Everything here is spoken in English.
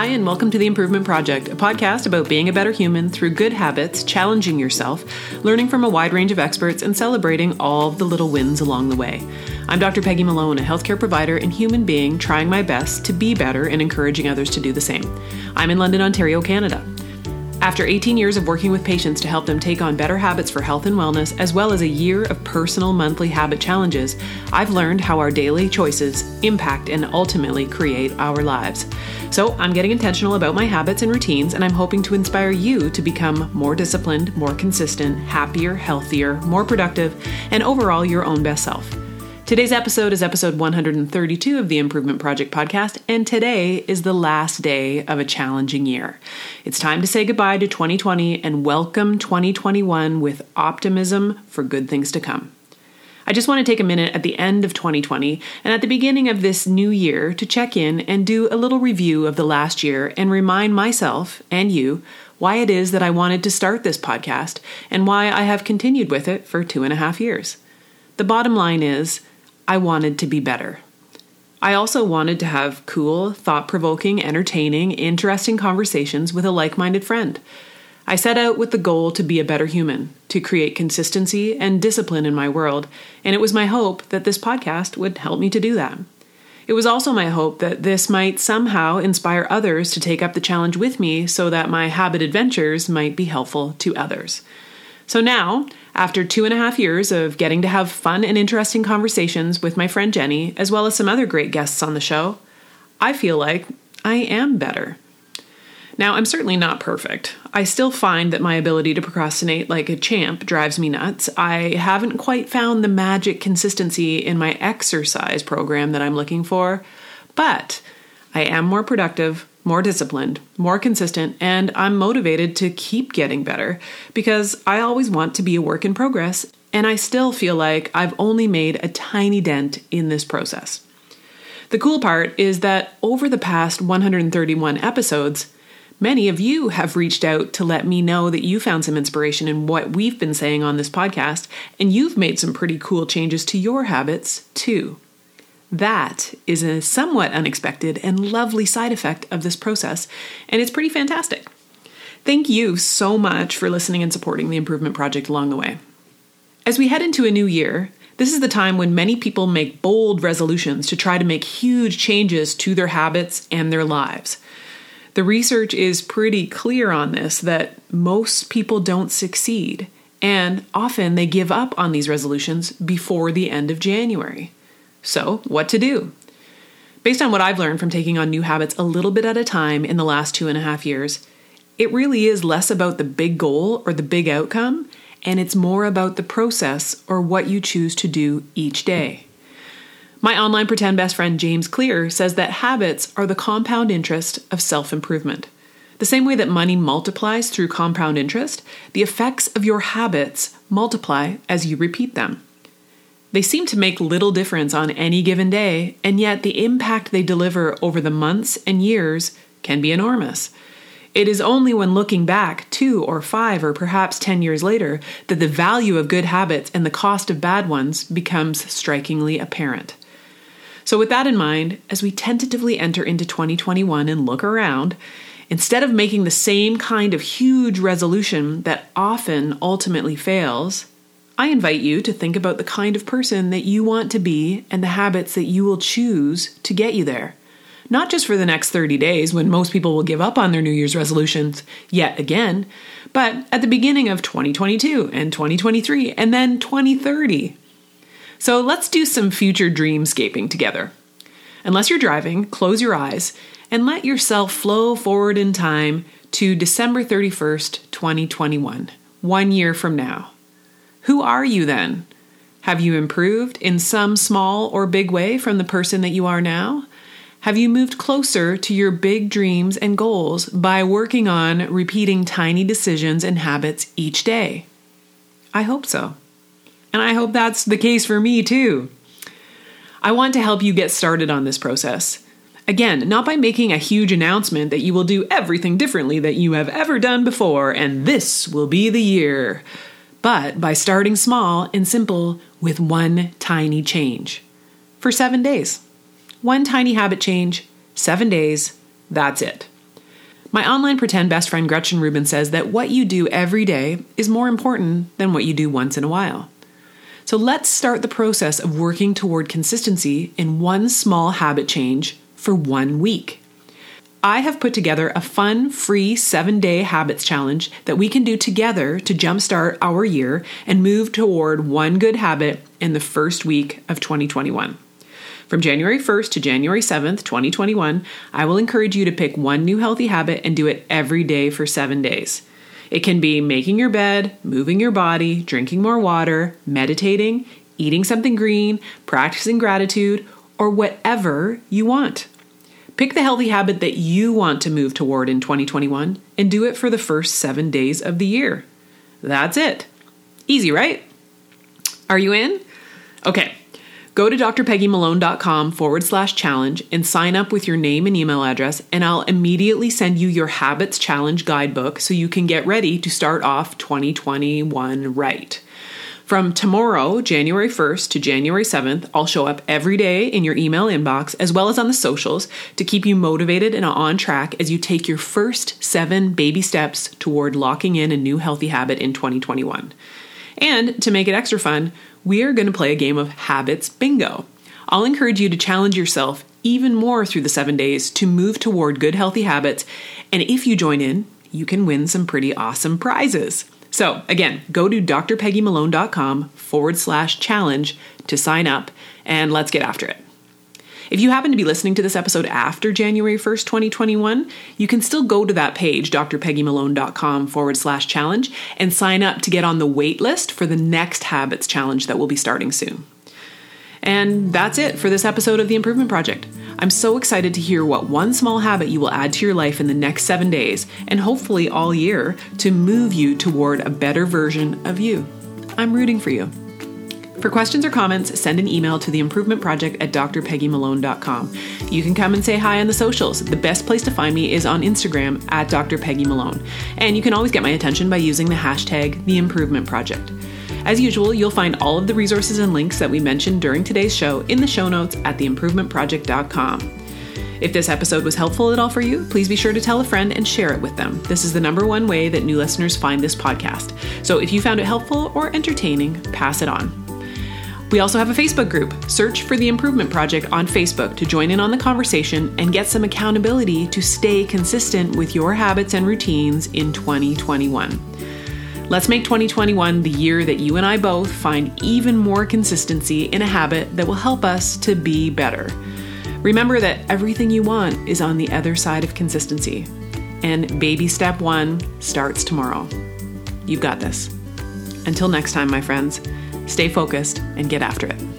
Hi, and welcome to The Improvement Project, a podcast about being a better human through good habits, challenging yourself, learning from a wide range of experts, and celebrating all the little wins along the way. I'm Dr. Peggy Malone, a healthcare provider and human being trying my best to be better and encouraging others to do the same. I'm in London, Ontario, Canada. After 18 years of working with patients to help them take on better habits for health and wellness, as well as a year of personal monthly habit challenges, I've learned how our daily choices impact and ultimately create our lives. So I'm getting intentional about my habits and routines, and I'm hoping to inspire you to become more disciplined, more consistent, happier, healthier, more productive, and overall your own best self. Today's episode is episode 132 of the Improvement Project podcast, and today is the last day of a challenging year. It's time to say goodbye to 2020 and welcome 2021 with optimism for good things to come. I just want to take a minute at the end of 2020 and at the beginning of this new year to check in and do a little review of the last year and remind myself and you why it is that I wanted to start this podcast and why I have continued with it for two and a half years. The bottom line is, I wanted to be better. I also wanted to have cool, thought provoking, entertaining, interesting conversations with a like minded friend. I set out with the goal to be a better human, to create consistency and discipline in my world, and it was my hope that this podcast would help me to do that. It was also my hope that this might somehow inspire others to take up the challenge with me so that my habit adventures might be helpful to others. So now, after two and a half years of getting to have fun and interesting conversations with my friend Jenny, as well as some other great guests on the show, I feel like I am better. Now, I'm certainly not perfect. I still find that my ability to procrastinate like a champ drives me nuts. I haven't quite found the magic consistency in my exercise program that I'm looking for, but I am more productive, more disciplined, more consistent, and I'm motivated to keep getting better because I always want to be a work in progress, and I still feel like I've only made a tiny dent in this process. The cool part is that over the past 131 episodes, many of you have reached out to let me know that you found some inspiration in what we've been saying on this podcast, and you've made some pretty cool changes to your habits too. That is a somewhat unexpected and lovely side effect of this process, and it's pretty fantastic. Thank you so much for listening and supporting the Improvement Project along the way. As we head into a new year, this is the time when many people make bold resolutions to try to make huge changes to their habits and their lives. The research is pretty clear on this that most people don't succeed, and often they give up on these resolutions before the end of January. So, what to do? Based on what I've learned from taking on new habits a little bit at a time in the last two and a half years, it really is less about the big goal or the big outcome, and it's more about the process or what you choose to do each day. My online pretend best friend James Clear says that habits are the compound interest of self improvement. The same way that money multiplies through compound interest, the effects of your habits multiply as you repeat them. They seem to make little difference on any given day, and yet the impact they deliver over the months and years can be enormous. It is only when looking back two or five or perhaps ten years later that the value of good habits and the cost of bad ones becomes strikingly apparent. So, with that in mind, as we tentatively enter into 2021 and look around, instead of making the same kind of huge resolution that often ultimately fails, I invite you to think about the kind of person that you want to be and the habits that you will choose to get you there. Not just for the next 30 days when most people will give up on their New Year's resolutions yet again, but at the beginning of 2022 and 2023 and then 2030. So let's do some future dreamscaping together. Unless you're driving, close your eyes and let yourself flow forward in time to December 31st, 2021, one year from now. Who are you then? Have you improved in some small or big way from the person that you are now? Have you moved closer to your big dreams and goals by working on repeating tiny decisions and habits each day? I hope so. And I hope that's the case for me too. I want to help you get started on this process. Again, not by making a huge announcement that you will do everything differently that you have ever done before, and this will be the year but by starting small and simple with one tiny change for seven days. One tiny habit change, seven days, that's it. My online pretend best friend Gretchen Rubin says that what you do every day is more important than what you do once in a while. So let's start the process of working toward consistency in one small habit change for one week. I have put together a fun, free seven day habits challenge that we can do together to jumpstart our year and move toward one good habit in the first week of 2021. From January 1st to January 7th, 2021, I will encourage you to pick one new healthy habit and do it every day for seven days. It can be making your bed, moving your body, drinking more water, meditating, eating something green, practicing gratitude, or whatever you want. Pick the healthy habit that you want to move toward in 2021 and do it for the first seven days of the year. That's it. Easy, right? Are you in? Okay, Go to drpeggymalone.com forward slash challenge and sign up with your name and email address, and I'll immediately send you your Habits Challenge guidebook so you can get ready to start off 2021 right. From tomorrow, January 1st to January 7th, I'll show up every day in your email inbox as well as on the socials to keep you motivated and on track as you take your first seven baby steps toward locking in a new healthy habit in 2021. And to make it extra fun, we are going to play a game of habits bingo. I'll encourage you to challenge yourself even more through the seven days to move toward good, healthy habits. And if you join in, you can win some pretty awesome prizes. So, again, go to drpeggymalone.com forward slash challenge to sign up and let's get after it. If you happen to be listening to this episode after January 1st, 2021, you can still go to that page, drpeggymalone.com forward slash challenge, and sign up to get on the wait list for the next Habits Challenge that will be starting soon. And that's it for this episode of The Improvement Project. I'm so excited to hear what one small habit you will add to your life in the next seven days, and hopefully all year, to move you toward a better version of you. I'm rooting for you. For questions or comments, send an email to the improvement project at drpeggymalone.com. You can come and say hi on the socials. The best place to find me is on Instagram at drpeggymalone. And you can always get my attention by using the hashtag the improvement project. As usual, you'll find all of the resources and links that we mentioned during today's show in the show notes at theimprovementproject.com. If this episode was helpful at all for you, please be sure to tell a friend and share it with them. This is the number one way that new listeners find this podcast. So if you found it helpful or entertaining, pass it on. We also have a Facebook group. Search for the Improvement Project on Facebook to join in on the conversation and get some accountability to stay consistent with your habits and routines in 2021. Let's make 2021 the year that you and I both find even more consistency in a habit that will help us to be better. Remember that everything you want is on the other side of consistency. And baby step one starts tomorrow. You've got this. Until next time, my friends. Stay focused and get after it.